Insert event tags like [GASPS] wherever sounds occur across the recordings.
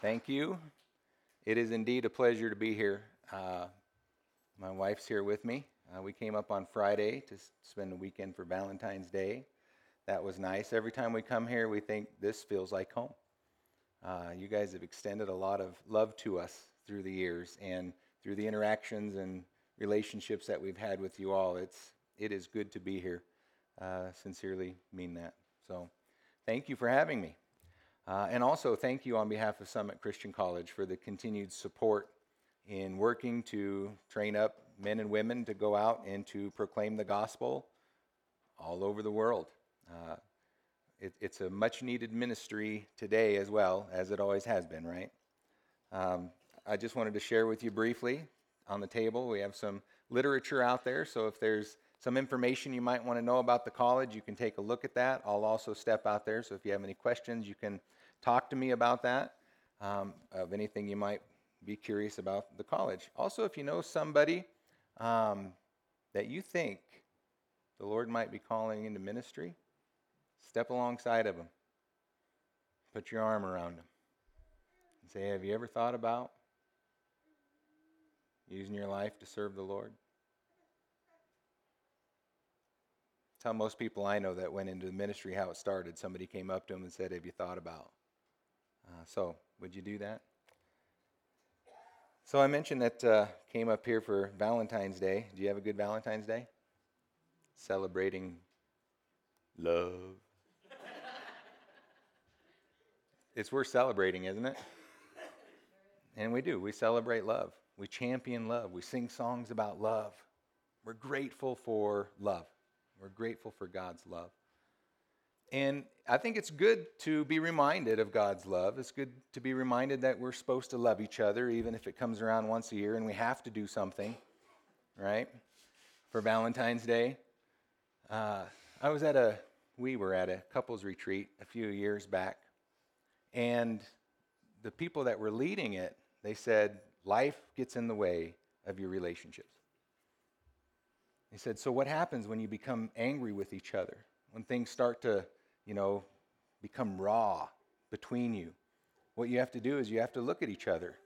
Thank you. It is indeed a pleasure to be here. Uh, my wife's here with me. Uh, we came up on Friday to s- spend the weekend for Valentine's Day. That was nice. Every time we come here, we think this feels like home. Uh, you guys have extended a lot of love to us through the years and through the interactions and relationships that we've had with you all. It's it is good to be here. Uh, sincerely mean that. So, thank you for having me. Uh, and also, thank you on behalf of Summit Christian College for the continued support in working to train up men and women to go out and to proclaim the gospel all over the world. Uh, it, it's a much needed ministry today as well, as it always has been, right? Um, I just wanted to share with you briefly on the table. We have some literature out there, so if there's some information you might want to know about the college, you can take a look at that. I'll also step out there, so if you have any questions, you can talk to me about that, um, of anything you might be curious about the college. Also, if you know somebody um, that you think the Lord might be calling into ministry, step alongside of them. Put your arm around them and say, Have you ever thought about using your life to serve the Lord? Tell most people I know that went into the ministry how it started. Somebody came up to them and said, Have you thought about? Uh, so, would you do that? So, I mentioned that uh, came up here for Valentine's Day. Do you have a good Valentine's Day? Celebrating love. it's worth celebrating, isn't it? And we do. We celebrate love. We champion love. We sing songs about love. We're grateful for love. We're grateful for God's love. And I think it's good to be reminded of God's love. It's good to be reminded that we're supposed to love each other, even if it comes around once a year and we have to do something, right? For Valentine's Day. Uh, I was at a, we were at a couples retreat a few years back, and the people that were leading it, they said, life gets in the way of your relationships. They said, so what happens when you become angry with each other? When things start to you know, become raw between you. What you have to do is you have to look at each other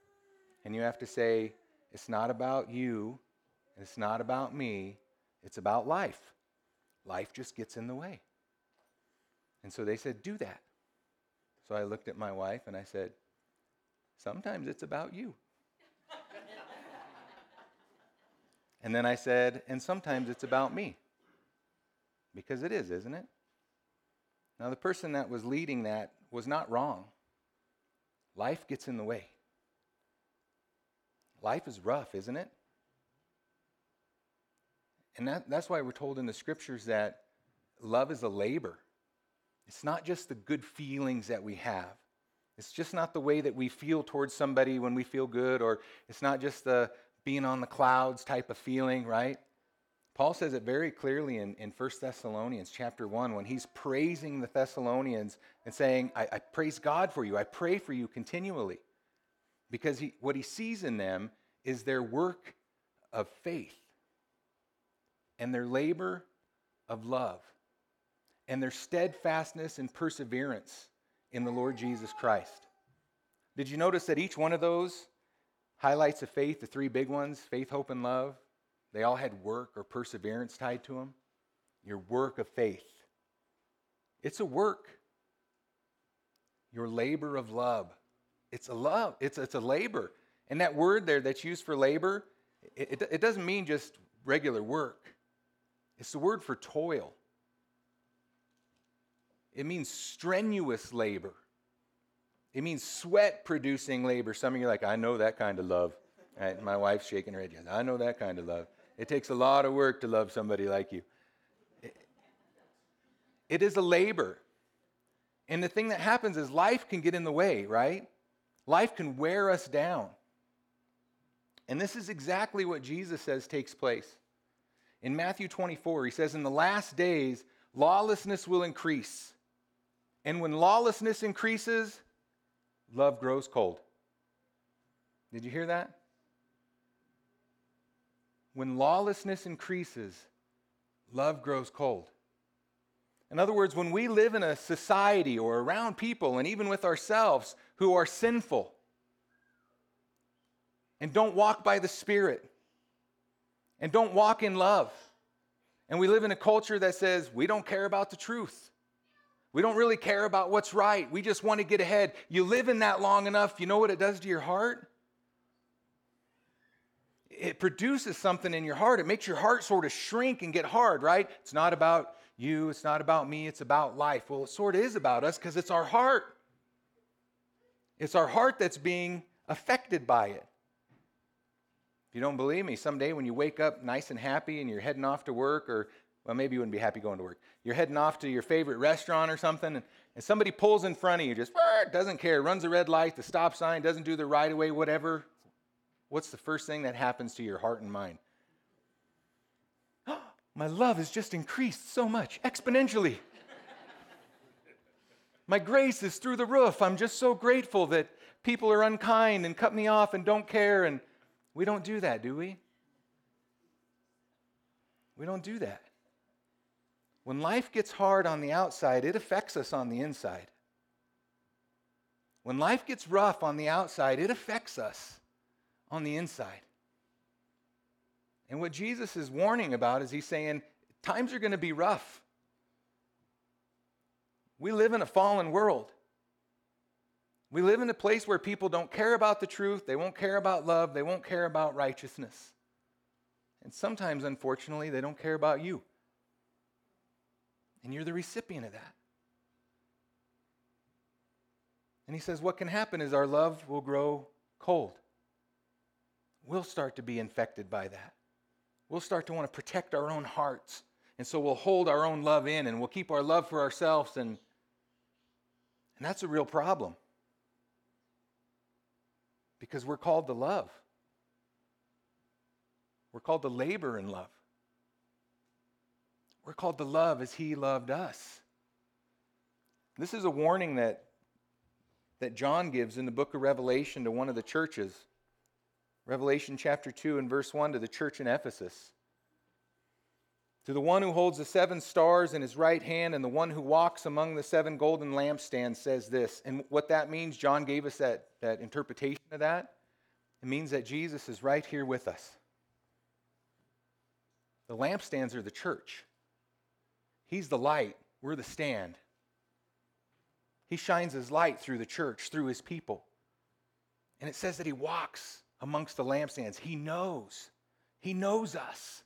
and you have to say, it's not about you, it's not about me, it's about life. Life just gets in the way. And so they said, do that. So I looked at my wife and I said, sometimes it's about you. and then I said, and sometimes it's about me. Because it is, isn't it? Now, the person that was leading that was not wrong. Life gets in the way. Life is rough, isn't it? And that, that's why we're told in the scriptures that love is a labor. It's not just the good feelings that we have. It's just not the way that we feel towards somebody when we feel good, or it's not just the being on the clouds type of feeling, right? Paul says it very clearly in, in 1 Thessalonians chapter 1 when he's praising the Thessalonians and saying, I, I praise God for you. I pray for you continually. Because he, what he sees in them is their work of faith and their labor of love and their steadfastness and perseverance in the Lord Jesus Christ. Did you notice that each one of those highlights of faith, the three big ones, faith, hope, and love, they all had work or perseverance tied to them. Your work of faith. It's a work. Your labor of love. It's a love. It's, it's a labor. And that word there that's used for labor, it, it, it doesn't mean just regular work. It's the word for toil. It means strenuous labor. It means sweat producing labor. Some of you are like, I know that kind of love. Right? My wife's shaking her head. Yes, I know that kind of love. It takes a lot of work to love somebody like you. It is a labor. And the thing that happens is life can get in the way, right? Life can wear us down. And this is exactly what Jesus says takes place. In Matthew 24, he says, In the last days, lawlessness will increase. And when lawlessness increases, love grows cold. Did you hear that? When lawlessness increases, love grows cold. In other words, when we live in a society or around people and even with ourselves who are sinful, and don't walk by the Spirit and don't walk in love. And we live in a culture that says we don't care about the truth. We don't really care about what's right. We just want to get ahead. You live in that long enough, you know what it does to your heart? It produces something in your heart. It makes your heart sort of shrink and get hard, right? It's not about you, it's not about me, it's about life. Well, it sort of is about us because it's our heart. It's our heart that's being affected by it. If you don't believe me, someday when you wake up nice and happy and you're heading off to work or well, maybe you wouldn't be happy going to work. You're heading off to your favorite restaurant or something, and, and somebody pulls in front of you, just doesn't care, runs a red light, the stop sign, doesn't do the right away, whatever. What's the first thing that happens to your heart and mind? [GASPS] My love has just increased so much, exponentially. My grace is through the roof. I'm just so grateful that people are unkind and cut me off and don't care. And we don't do that, do we? We don't do that. When life gets hard on the outside, it affects us on the inside. When life gets rough on the outside, it affects us on the inside. And what Jesus is warning about is he's saying, times are going to be rough. We live in a fallen world. We live in a place where people don't care about the truth, they won't care about love, they won't care about righteousness. And sometimes, unfortunately, they don't care about you and you're the recipient of that. And he says, What can happen is our love will grow cold. We'll start to be infected by that. We'll start to want to protect our own hearts. And so we'll hold our own love in and we'll keep our love for ourselves. And, and that's a real problem because we're called to love, we're called to labor in love. We're called to love as he loved us. This is a warning that, that John gives in the book of Revelation to one of the churches. Revelation chapter 2 and verse 1 to the church in Ephesus. To the one who holds the seven stars in his right hand and the one who walks among the seven golden lampstands says this. And what that means, John gave us that, that interpretation of that. It means that Jesus is right here with us. The lampstands are the church. He's the light, we're the stand. He shines his light through the church, through his people. And it says that he walks amongst the lampstands. He knows. He knows us.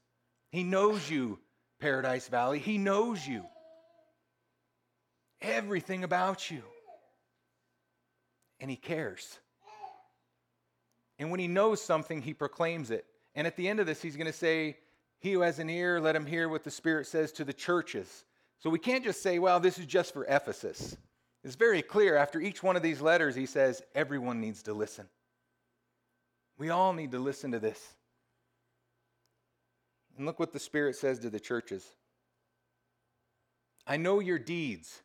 He knows you, Paradise Valley. He knows you. Everything about you. And he cares. And when he knows something, he proclaims it. And at the end of this, he's going to say, he who has an ear, let him hear what the Spirit says to the churches. So we can't just say, well, this is just for Ephesus. It's very clear after each one of these letters, he says, everyone needs to listen. We all need to listen to this. And look what the Spirit says to the churches I know your deeds,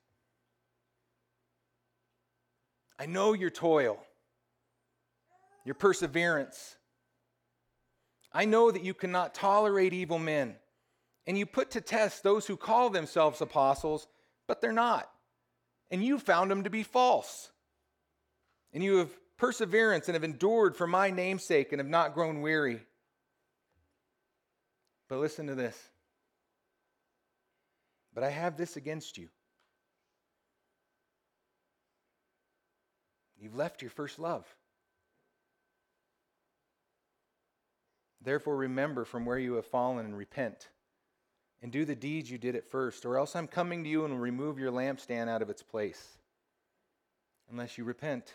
I know your toil, your perseverance I know that you cannot tolerate evil men, and you put to test those who call themselves apostles, but they're not. And you found them to be false. And you have perseverance and have endured for my name's sake and have not grown weary. But listen to this. But I have this against you. You've left your first love. Therefore, remember from where you have fallen and repent. And do the deeds you did at first, or else I'm coming to you and will remove your lampstand out of its place, unless you repent.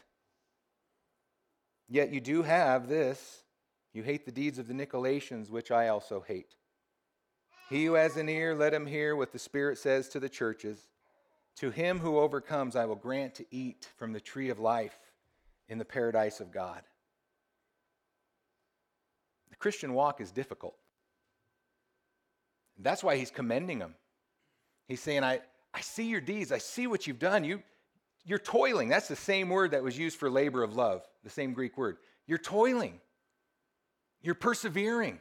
Yet you do have this you hate the deeds of the Nicolaitans, which I also hate. He who has an ear, let him hear what the Spirit says to the churches. To him who overcomes, I will grant to eat from the tree of life in the paradise of God. The Christian walk is difficult. That's why he's commending them. He's saying, I, I see your deeds. I see what you've done. You, you're toiling. That's the same word that was used for labor of love, the same Greek word. You're toiling. You're persevering.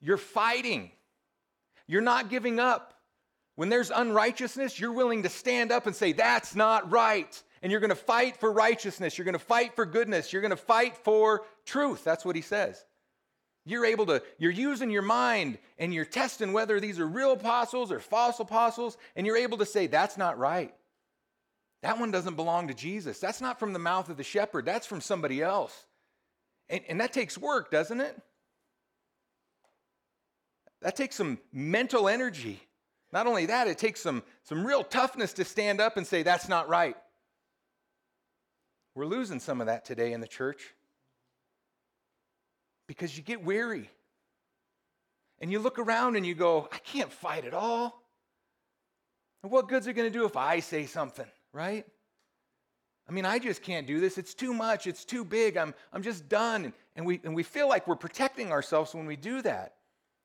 You're fighting. You're not giving up. When there's unrighteousness, you're willing to stand up and say, That's not right. And you're going to fight for righteousness. You're going to fight for goodness. You're going to fight for truth. That's what he says. You're able to, you're using your mind and you're testing whether these are real apostles or false apostles, and you're able to say, that's not right. That one doesn't belong to Jesus. That's not from the mouth of the shepherd, that's from somebody else. And, and that takes work, doesn't it? That takes some mental energy. Not only that, it takes some, some real toughness to stand up and say, that's not right. We're losing some of that today in the church because you get weary. And you look around and you go, I can't fight at all. And what good's it going to do if I say something, right? I mean, I just can't do this. It's too much. It's too big. I'm, I'm just done. And we, and we feel like we're protecting ourselves when we do that.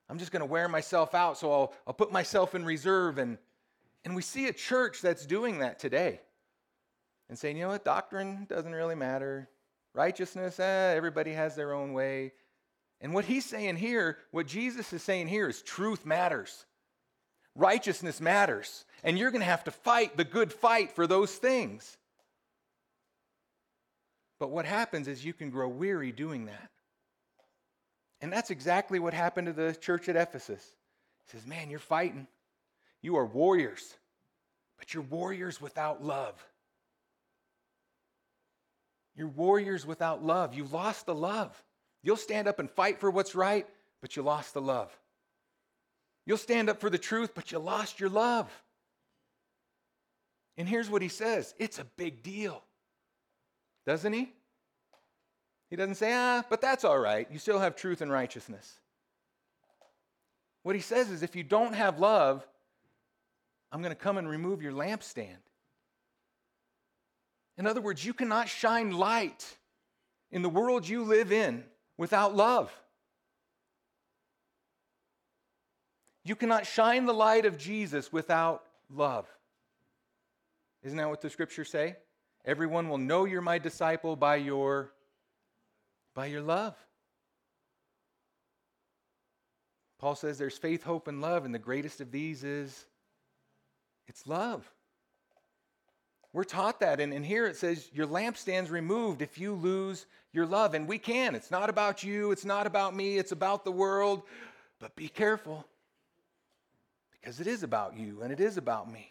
I'm just going to wear myself out, so I'll, I'll put myself in reserve. And, and we see a church that's doing that today and saying, you know what, doctrine doesn't really matter. Righteousness, eh, everybody has their own way. And what he's saying here, what Jesus is saying here is truth matters. Righteousness matters. And you're going to have to fight the good fight for those things. But what happens is you can grow weary doing that. And that's exactly what happened to the church at Ephesus. He says, Man, you're fighting. You are warriors, but you're warriors without love. You're warriors without love. You lost the love. You'll stand up and fight for what's right, but you lost the love. You'll stand up for the truth, but you lost your love. And here's what he says it's a big deal. Doesn't he? He doesn't say, ah, but that's all right. You still have truth and righteousness. What he says is, if you don't have love, I'm going to come and remove your lampstand. In other words, you cannot shine light in the world you live in without love. You cannot shine the light of Jesus without love. Isn't that what the scriptures say? Everyone will know you're my disciple by your by your love. Paul says there's faith, hope and love and the greatest of these is it's love. We're taught that and, and here it says your lampstand's removed if you lose your love and we can. It's not about you, it's not about me, it's about the world. But be careful because it is about you and it is about me.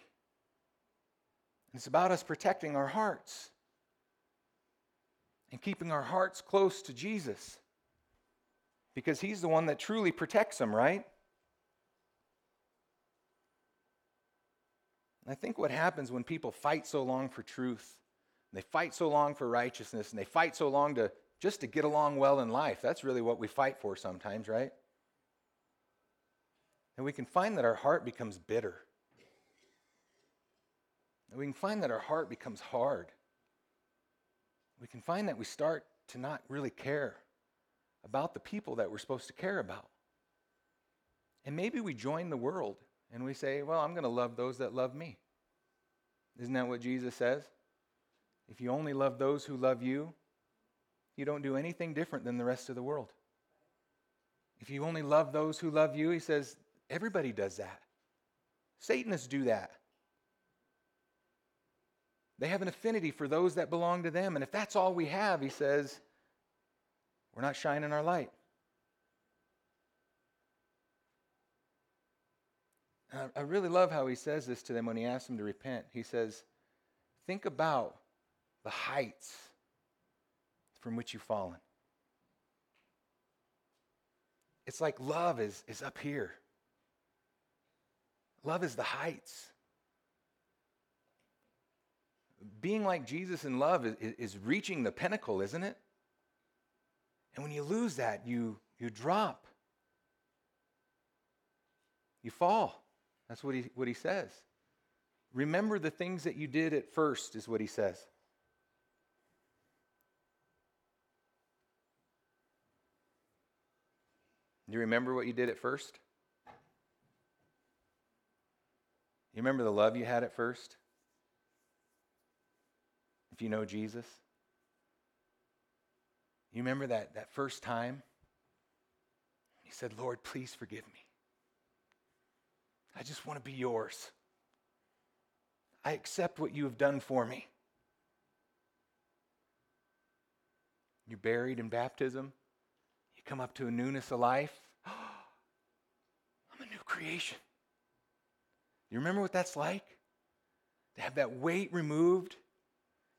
It's about us protecting our hearts and keeping our hearts close to Jesus because He's the one that truly protects them, right? I think what happens when people fight so long for truth, and they fight so long for righteousness, and they fight so long to just to get along well in life. That's really what we fight for sometimes, right? And we can find that our heart becomes bitter. And we can find that our heart becomes hard. We can find that we start to not really care about the people that we're supposed to care about. And maybe we join the world and we say, well, I'm going to love those that love me. Isn't that what Jesus says? If you only love those who love you, you don't do anything different than the rest of the world. If you only love those who love you, he says, everybody does that. Satanists do that. They have an affinity for those that belong to them. And if that's all we have, he says, we're not shining our light. I really love how he says this to them when he asks them to repent. He says, Think about the heights from which you've fallen. It's like love is, is up here. Love is the heights being like Jesus in love is, is reaching the pinnacle, isn't it? And when you lose that, you, you drop. You fall. That's what he, what he says. Remember the things that you did at first, is what he says. Do you remember what you did at first? You remember the love you had at first? If you know Jesus? You remember that, that first time? He said, Lord, please forgive me. I just want to be yours. I accept what you have done for me. You're buried in baptism. You come up to a newness of life. [GASPS] I'm a new creation. You remember what that's like? To have that weight removed,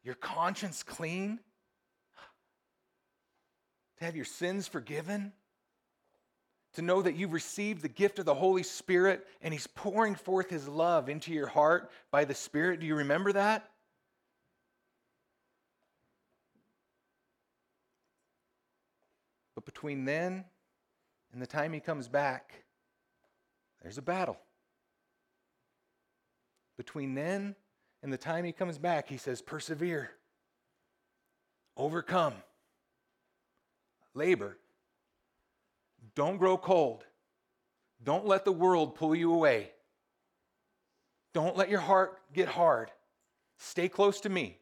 your conscience clean, to have your sins forgiven, to know that you've received the gift of the Holy Spirit and He's pouring forth His love into your heart by the Spirit. Do you remember that? But between then and the time He comes back, there's a battle. Between then and the time He comes back, He says, persevere, overcome, labor don't grow cold. Don't let the world pull you away. Don't let your heart get hard. Stay close to me.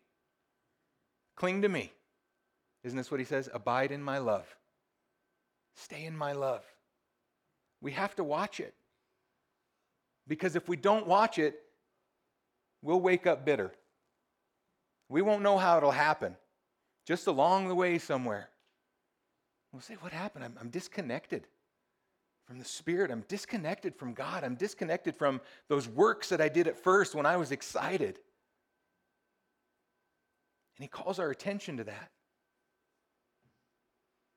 Cling to me. Isn't this what he says? Abide in my love. Stay in my love. We have to watch it. Because if we don't watch it, we'll wake up bitter. We won't know how it'll happen. Just along the way somewhere. We'll say, What happened? I'm, I'm disconnected from the Spirit. I'm disconnected from God. I'm disconnected from those works that I did at first when I was excited. And He calls our attention to that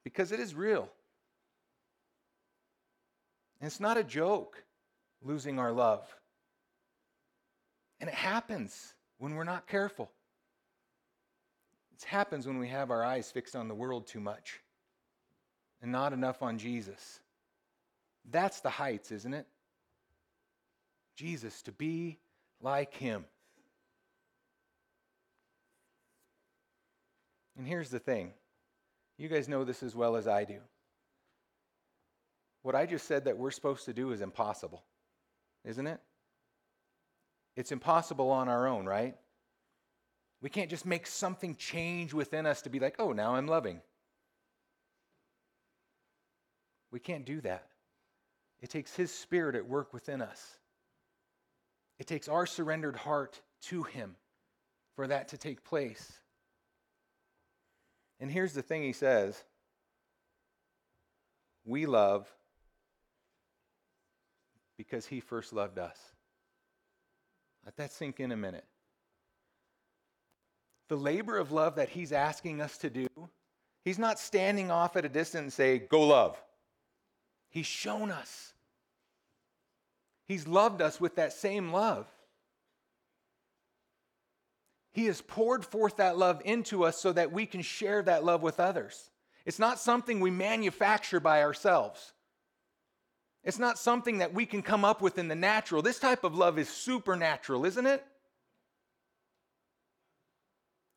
because it is real. And it's not a joke losing our love. And it happens when we're not careful. It happens when we have our eyes fixed on the world too much and not enough on Jesus. That's the heights, isn't it? Jesus, to be like him. And here's the thing you guys know this as well as I do. What I just said that we're supposed to do is impossible, isn't it? It's impossible on our own, right? We can't just make something change within us to be like, oh, now I'm loving. We can't do that. It takes His Spirit at work within us. It takes our surrendered heart to Him for that to take place. And here's the thing He says We love because He first loved us. Let that sink in a minute. The labor of love that He's asking us to do, He's not standing off at a distance and say, Go love. He's shown us. He's loved us with that same love. He has poured forth that love into us so that we can share that love with others. It's not something we manufacture by ourselves. It's not something that we can come up with in the natural. This type of love is supernatural, isn't it?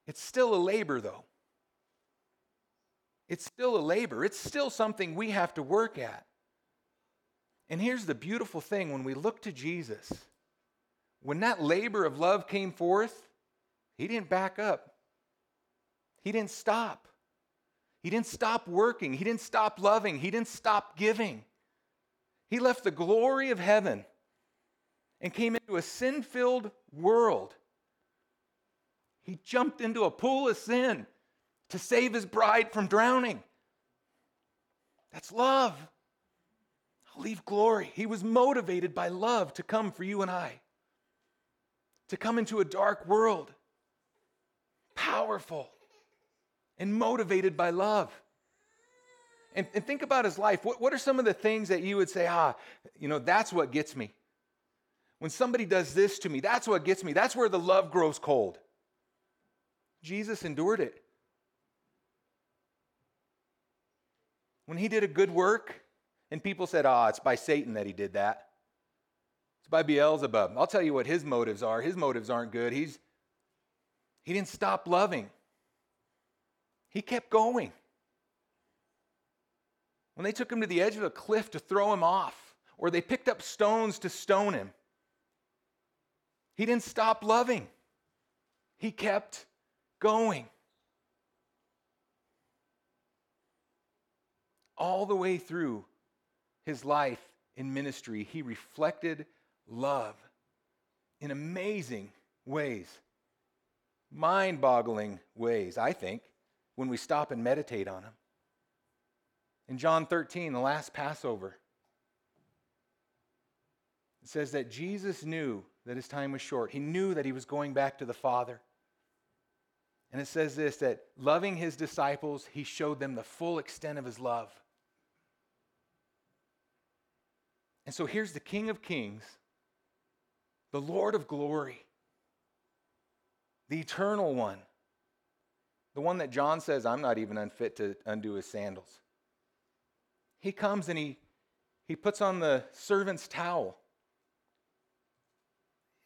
It's still a labor, though. It's still a labor. It's still something we have to work at. And here's the beautiful thing when we look to Jesus, when that labor of love came forth, he didn't back up, he didn't stop. He didn't stop working. He didn't stop loving. He didn't stop giving. He left the glory of heaven and came into a sin filled world. He jumped into a pool of sin to save his bride from drowning. That's love I'll leave glory. He was motivated by love to come for you and I, to come into a dark world, powerful and motivated by love. And, and think about his life. What, what are some of the things that you would say, ah, you know, that's what gets me? When somebody does this to me, that's what gets me. That's where the love grows cold. Jesus endured it. When he did a good work, and people said, ah, it's by Satan that he did that. It's by Beelzebub. I'll tell you what his motives are. His motives aren't good. He's, he didn't stop loving, he kept going. When they took him to the edge of a cliff to throw him off, or they picked up stones to stone him, he didn't stop loving. He kept going. All the way through his life in ministry, he reflected love in amazing ways, mind boggling ways, I think. when we stop and meditate on them. In John 13, the last Passover, it says that Jesus knew that his time was short. He knew that he was going back to the Father. And it says this that loving his disciples, he showed them the full extent of his love. And so here's the King of Kings, the Lord of glory, the eternal one, the one that John says, I'm not even unfit to undo his sandals. He comes and he, he puts on the servant's towel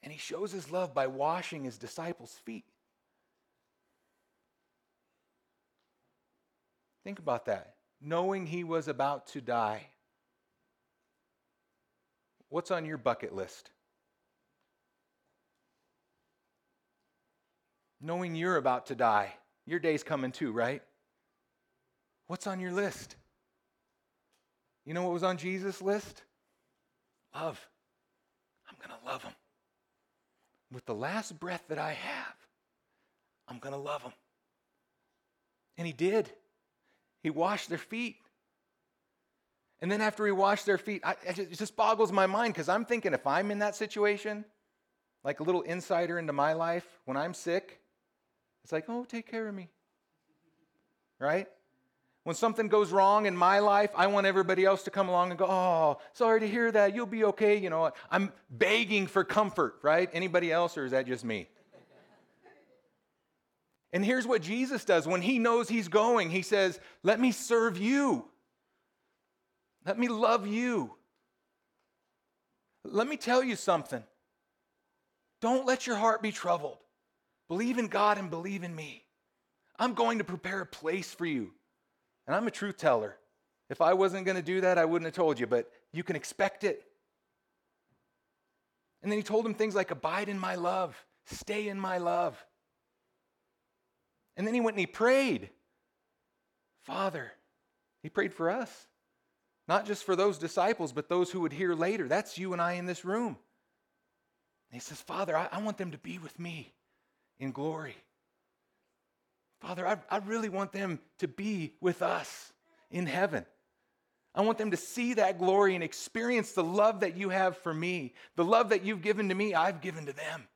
and he shows his love by washing his disciples' feet. Think about that. Knowing he was about to die. What's on your bucket list? Knowing you're about to die. Your day's coming too, right? What's on your list? You know what was on Jesus' list? Love. I'm going to love him. With the last breath that I have, I'm going to love him. And he did. He washed their feet. And then after he washed their feet, I, it just boggles my mind because I'm thinking if I'm in that situation, like a little insider into my life, when I'm sick, it's like, oh, take care of me. Right? When something goes wrong in my life, I want everybody else to come along and go, oh, sorry to hear that. You'll be okay. You know, I'm begging for comfort, right? Anybody else, or is that just me? And here's what Jesus does when he knows he's going, he says, Let me serve you. Let me love you. Let me tell you something. Don't let your heart be troubled. Believe in God and believe in me. I'm going to prepare a place for you. And I'm a truth teller. If I wasn't going to do that, I wouldn't have told you, but you can expect it. And then he told him things like, Abide in my love, stay in my love. And then he went and he prayed. Father, he prayed for us. Not just for those disciples, but those who would hear later. That's you and I in this room. And he says, Father, I, I want them to be with me in glory. Father, I, I really want them to be with us in heaven. I want them to see that glory and experience the love that you have for me. The love that you've given to me, I've given to them.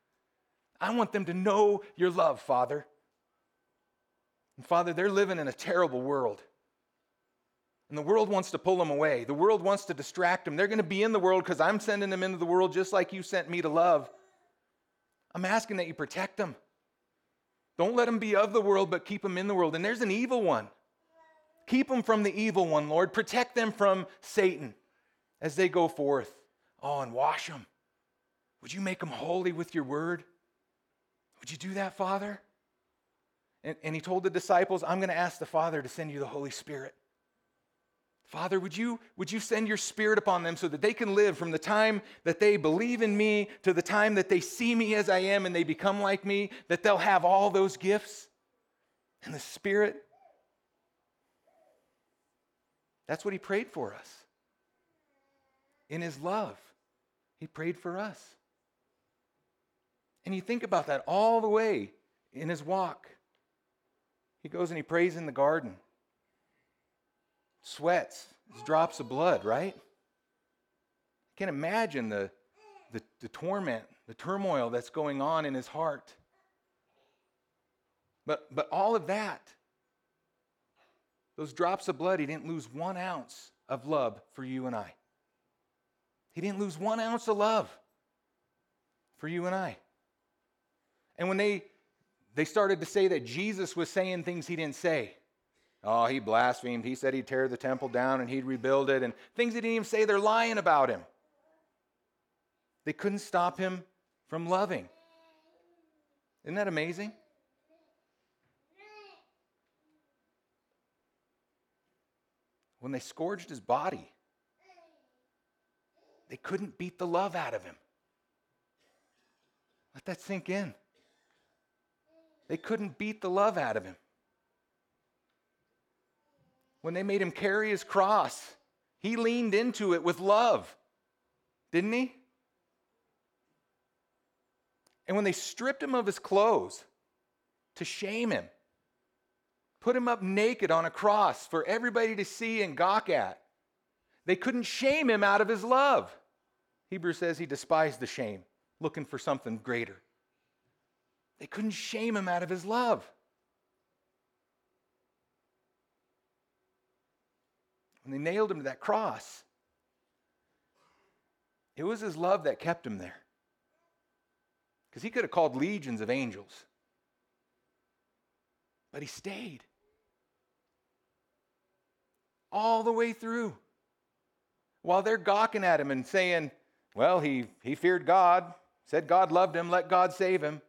I want them to know your love, Father. And Father, they're living in a terrible world. And the world wants to pull them away. The world wants to distract them. They're going to be in the world because I'm sending them into the world just like you sent me to love. I'm asking that you protect them. Don't let them be of the world, but keep them in the world. And there's an evil one. Keep them from the evil one, Lord. Protect them from Satan as they go forth. Oh, and wash them. Would you make them holy with your word? Would you do that, Father? And, and he told the disciples, I'm going to ask the Father to send you the Holy Spirit. Father, would you, would you send your spirit upon them so that they can live from the time that they believe in me to the time that they see me as I am and they become like me, that they'll have all those gifts and the Spirit? That's what he prayed for us. In his love, he prayed for us. And you think about that all the way in his walk. He goes and he prays in the garden, sweats, drops of blood, right? I can imagine the, the, the torment, the turmoil that's going on in his heart. But, but all of that, those drops of blood, he didn't lose one ounce of love for you and I. He didn't lose one ounce of love for you and I. And when they they started to say that Jesus was saying things he didn't say. Oh, he blasphemed. He said he'd tear the temple down and he'd rebuild it, and things he didn't even say. They're lying about him. They couldn't stop him from loving. Isn't that amazing? When they scourged his body, they couldn't beat the love out of him. Let that sink in. They couldn't beat the love out of him. When they made him carry his cross, he leaned into it with love, didn't he? And when they stripped him of his clothes to shame him, put him up naked on a cross for everybody to see and gawk at. They couldn't shame him out of his love. Hebrews says he despised the shame, looking for something greater. They couldn't shame him out of his love. When they nailed him to that cross, it was his love that kept him there. Because he could have called legions of angels, but he stayed all the way through. While they're gawking at him and saying, well, he, he feared God, said God loved him, let God save him.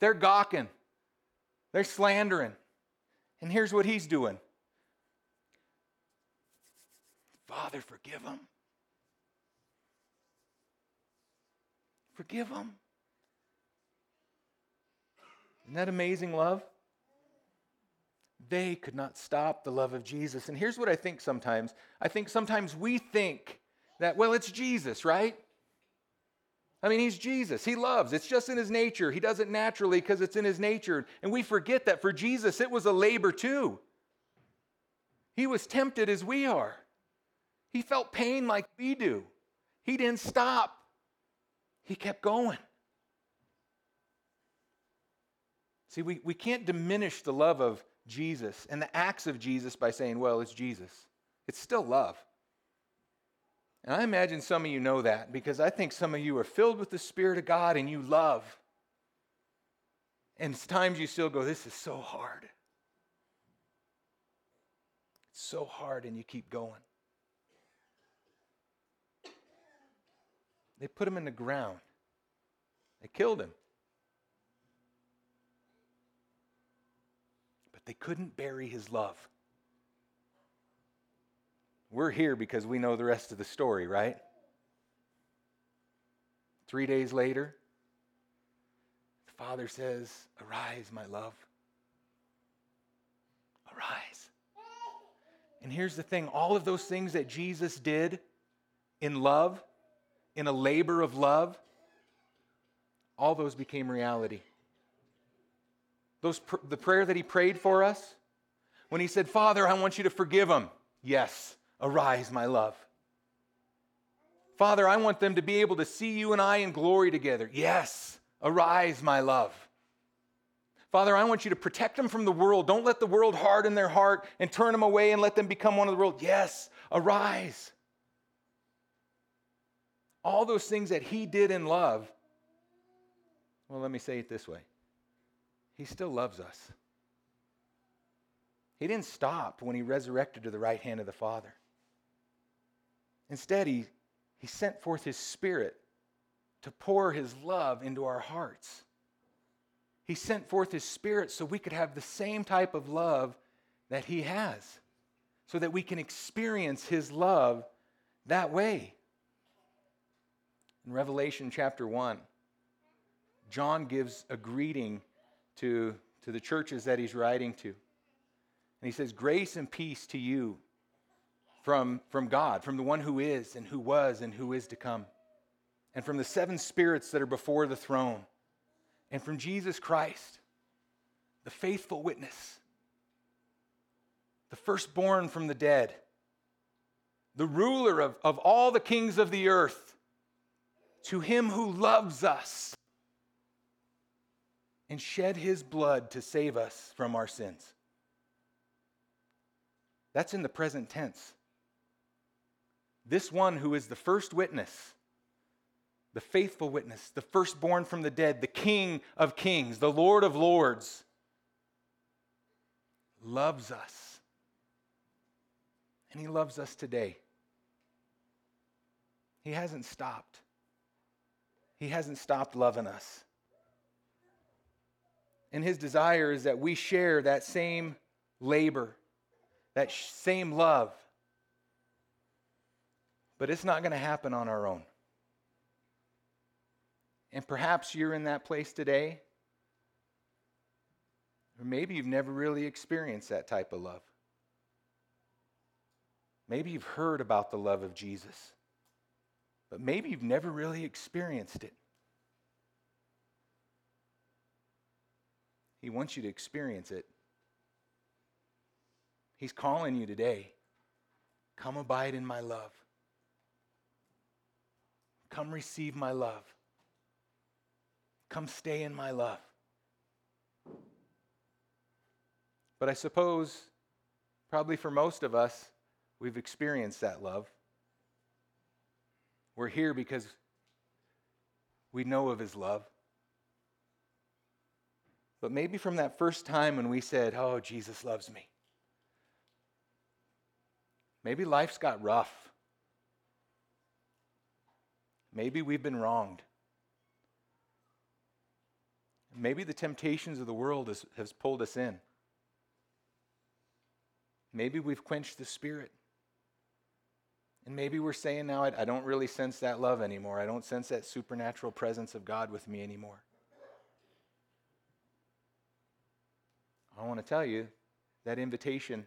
They're gawking, they're slandering. And here's what he's doing Father, forgive them. Forgive them. Isn't that amazing love? They could not stop the love of Jesus. And here's what I think sometimes I think sometimes we think that, well, it's Jesus, right? I mean, he's Jesus. He loves. It's just in his nature. He does it naturally because it's in his nature. And we forget that for Jesus, it was a labor too. He was tempted as we are. He felt pain like we do. He didn't stop, he kept going. See, we, we can't diminish the love of Jesus and the acts of Jesus by saying, well, it's Jesus. It's still love. And I imagine some of you know that because I think some of you are filled with the Spirit of God and you love. And times you still go, this is so hard. It's so hard, and you keep going. They put him in the ground, they killed him. But they couldn't bury his love. We're here because we know the rest of the story, right? Three days later, the father says, Arise, my love. Arise. And here's the thing all of those things that Jesus did in love, in a labor of love, all those became reality. Those, the prayer that he prayed for us, when he said, Father, I want you to forgive them. Yes. Arise, my love. Father, I want them to be able to see you and I in glory together. Yes, arise, my love. Father, I want you to protect them from the world. Don't let the world harden their heart and turn them away and let them become one of the world. Yes, arise. All those things that he did in love. Well, let me say it this way He still loves us. He didn't stop when he resurrected to the right hand of the Father. Instead, he, he sent forth his spirit to pour his love into our hearts. He sent forth his spirit so we could have the same type of love that he has, so that we can experience his love that way. In Revelation chapter 1, John gives a greeting to, to the churches that he's writing to. And he says, Grace and peace to you from, from God, from the one who is and who was and who is to come, and from the seven spirits that are before the throne, and from Jesus Christ, the faithful witness, the firstborn from the dead, the ruler of, of all the kings of the earth, to him who loves us and shed his blood to save us from our sins. That's in the present tense. This one who is the first witness, the faithful witness, the firstborn from the dead, the King of kings, the Lord of lords, loves us. And he loves us today. He hasn't stopped. He hasn't stopped loving us. And his desire is that we share that same labor, that same love but it's not going to happen on our own. And perhaps you're in that place today, or maybe you've never really experienced that type of love. Maybe you've heard about the love of Jesus, but maybe you've never really experienced it. He wants you to experience it He's calling you today. Come abide in my love. Come receive my love. Come stay in my love. But I suppose, probably for most of us, we've experienced that love. We're here because we know of his love. But maybe from that first time when we said, Oh, Jesus loves me, maybe life's got rough. Maybe we've been wronged. Maybe the temptations of the world has, has pulled us in. Maybe we've quenched the spirit. And maybe we're saying now, I, don't really sense that love anymore. I don't sense that supernatural presence of God with me anymore. I want to tell you that invitation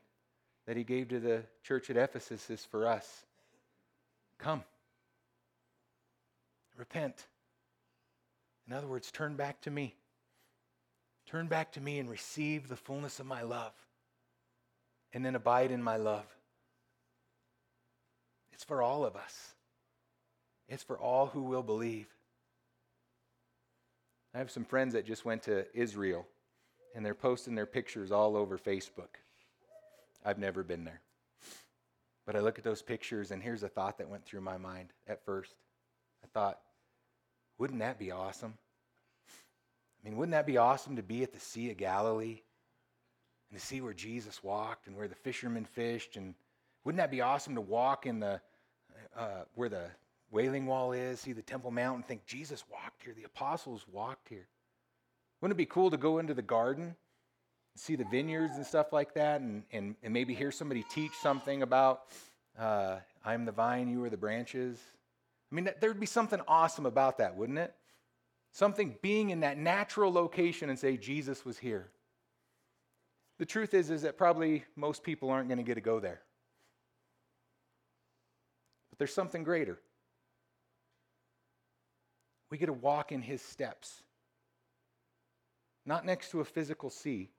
that he gave to the church at Ephesus is for us. Come. Repent. In other words, turn back to me. Turn back to me and receive the fullness of my love. And then abide in my love. It's for all of us, it's for all who will believe. I have some friends that just went to Israel, and they're posting their pictures all over Facebook. I've never been there. But I look at those pictures, and here's a thought that went through my mind at first. I thought, wouldn't that be awesome? I mean, wouldn't that be awesome to be at the Sea of Galilee and to see where Jesus walked and where the fishermen fished? And wouldn't that be awesome to walk in the uh, where the Wailing Wall is, see the Temple Mount, and think Jesus walked here, the apostles walked here. Wouldn't it be cool to go into the garden, see the vineyards and stuff like that, and, and, and maybe hear somebody teach something about uh, I'm the vine, you are the branches? I mean, there'd be something awesome about that, wouldn't it? Something being in that natural location and say, Jesus was here. The truth is, is that probably most people aren't going to get to go there. There's something greater. We get to walk in his steps, not next to a physical sea,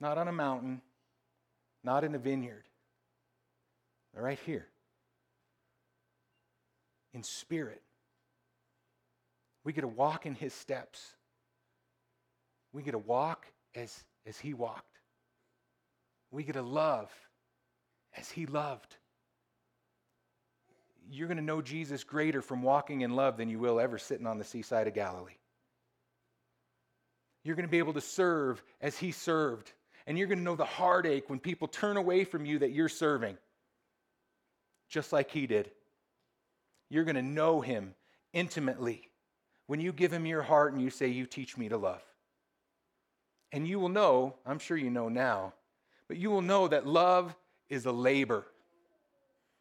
not on a mountain, not in a vineyard, right here in spirit. We get to walk in his steps. We get to walk as, as he walked. We get to love as he loved. You're going to know Jesus greater from walking in love than you will ever sitting on the seaside of Galilee. You're going to be able to serve as he served. And you're going to know the heartache when people turn away from you that you're serving, just like he did. You're going to know him intimately when you give him your heart and you say, You teach me to love. And you will know, I'm sure you know now, but you will know that love is a labor.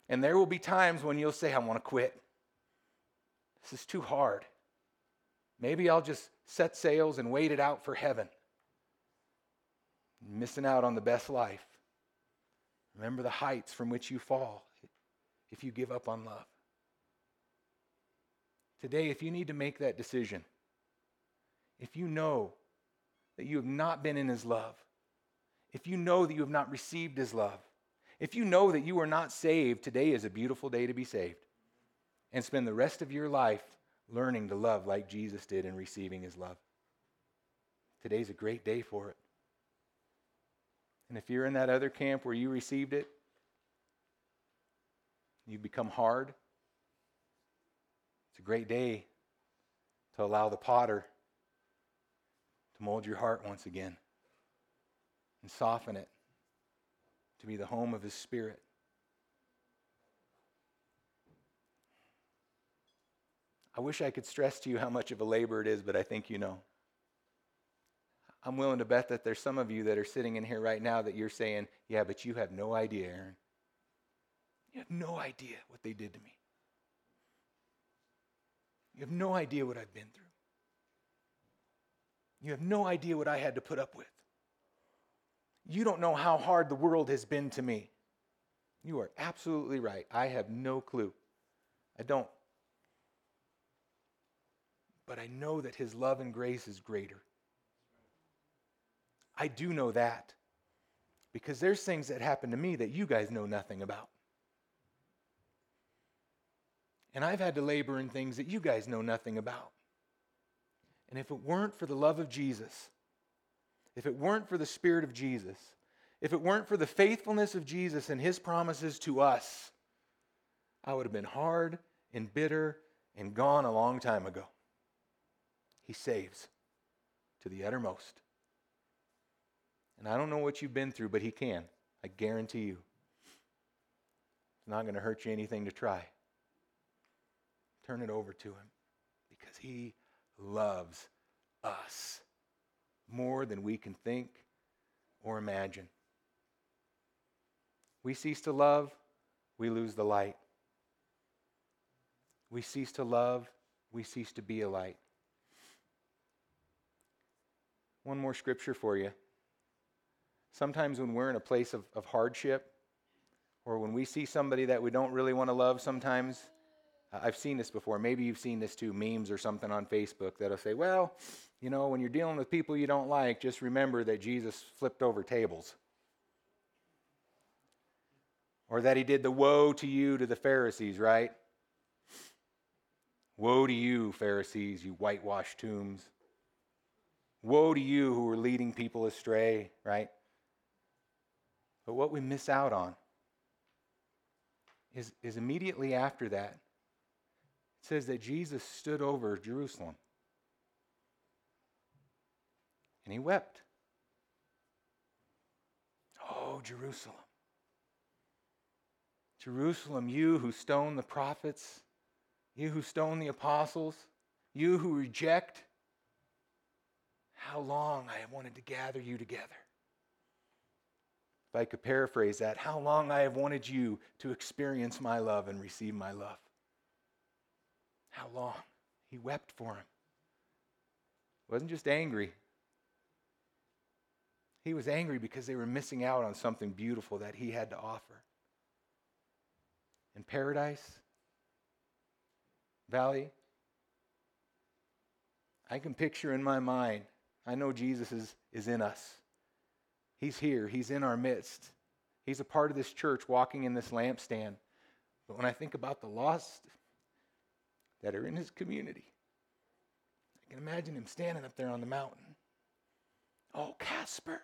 And there will be times when you'll say, I want to quit. This is too hard. Maybe I'll just set sails and wait it out for heaven. Missing out on the best life. Remember the heights from which you fall if you give up on love. Today, if you need to make that decision, if you know that you have not been in His love, if you know that you have not received His love, if you know that you are not saved, today is a beautiful day to be saved. And spend the rest of your life learning to love like Jesus did and receiving his love. Today's a great day for it. And if you're in that other camp where you received it, you've become hard, it's a great day to allow the potter to mold your heart once again and soften it to be the home of His Spirit. I wish I could stress to you how much of a labor it is, but I think you know. I'm willing to bet that there's some of you that are sitting in here right now that you're saying, Yeah, but you have no idea, Aaron. You have no idea what they did to me. You have no idea what I've been through. You have no idea what I had to put up with. You don't know how hard the world has been to me. You are absolutely right. I have no clue. I don't. But I know that His love and grace is greater. I do know that. Because there's things that happen to me that you guys know nothing about. And I've had to labor in things that you guys know nothing about. And if it weren't for the love of Jesus, if it weren't for the Spirit of Jesus, if it weren't for the faithfulness of Jesus and his promises to us, I would have been hard and bitter and gone a long time ago. He saves to the uttermost. And I don't know what you've been through, but He can. I guarantee you. It's not going to hurt you anything to try. Turn it over to Him because He loves us more than we can think or imagine. We cease to love, we lose the light. We cease to love, we cease to be a light. One more scripture for you. Sometimes when we're in a place of, of hardship, or when we see somebody that we don't really want to love, sometimes, I've seen this before. Maybe you've seen this too, memes or something on Facebook that'll say, well, you know, when you're dealing with people you don't like, just remember that Jesus flipped over tables. Or that he did the woe to you to the Pharisees, right? Woe to you, Pharisees, you whitewashed tombs. Woe to you who are leading people astray, right? But what we miss out on is, is immediately after that, it says that Jesus stood over Jerusalem and he wept. Oh, Jerusalem. Jerusalem, you who stone the prophets, you who stone the apostles, you who reject, how long I have wanted to gather you together. If I could paraphrase that, how long I have wanted you to experience my love and receive my love. How long? He wept for him. Wasn't just angry. He was angry because they were missing out on something beautiful that he had to offer. In paradise, valley, I can picture in my mind, I know Jesus is, is in us. He's here, He's in our midst. He's a part of this church walking in this lampstand. But when I think about the lost that are in His community, I can imagine Him standing up there on the mountain. Oh, Casper.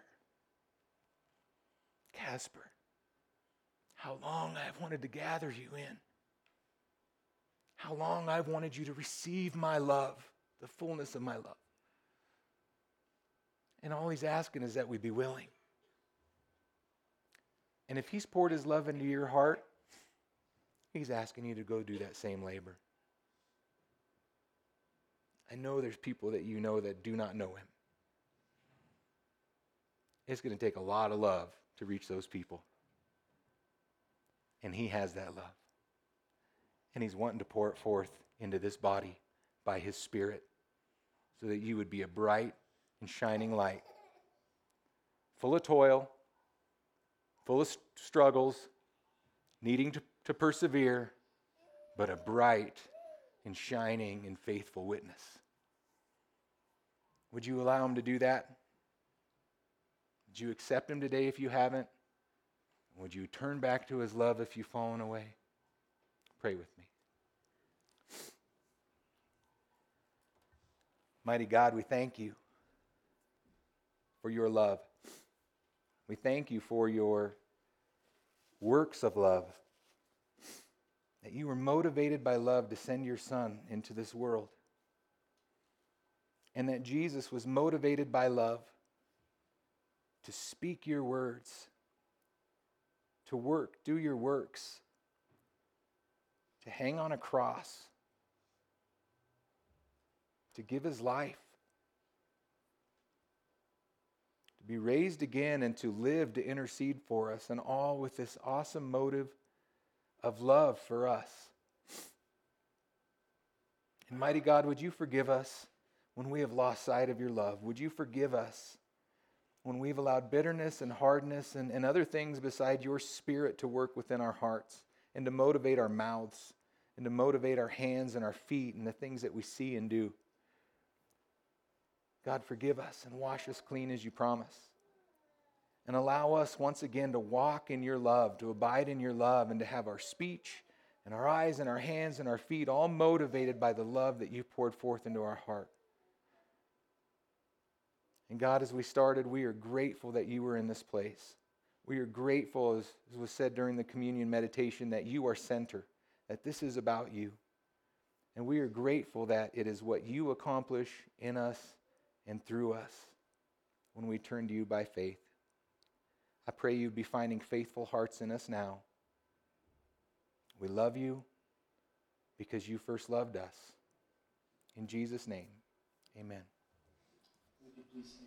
Casper, how long I've wanted to gather you in. How long I've wanted you to receive my love, the fullness of my love. And all he's asking is that we be willing. And if he's poured his love into your heart, he's asking you to go do that same labor. I know there's people that you know that do not know him. It's going to take a lot of love to reach those people. And he has that love. And he's wanting to pour it forth into this body by his spirit so that you would be a bright and shining light, full of toil, full of struggles, needing to, to persevere, but a bright and shining and faithful witness. Would you allow him to do that? Would you accept him today if you haven't? Would you turn back to his love if you've fallen away? Pray with me. Mighty God, we thank you for your love. We thank you for your works of love. That you were motivated by love to send your Son into this world. And that Jesus was motivated by love to speak your words, to work, do your works, to hang on a cross, to give his life to be raised again and to live to intercede for us, and all with this awesome motive of love for us. And mighty God, would you forgive us when we have lost sight of your love? Would you forgive us when we've allowed bitterness and hardness and, and other things beside your spirit to work within our hearts and to motivate our mouths and to motivate our hands and our feet and the things that we see and do? God, forgive us and wash us clean as you promise. and allow us once again to walk in your love, to abide in your love, and to have our speech and our eyes and our hands and our feet all motivated by the love that you poured forth into our heart. And God, as we started, we are grateful that you were in this place. We are grateful, as, as was said during the communion meditation, that you are center, that this is about you. And we are grateful that it is what you accomplish in us and through us when we turn to you by faith. I pray you'd be finding faithful hearts in us now. We love you because you first loved us. In Jesus' name, amen. Please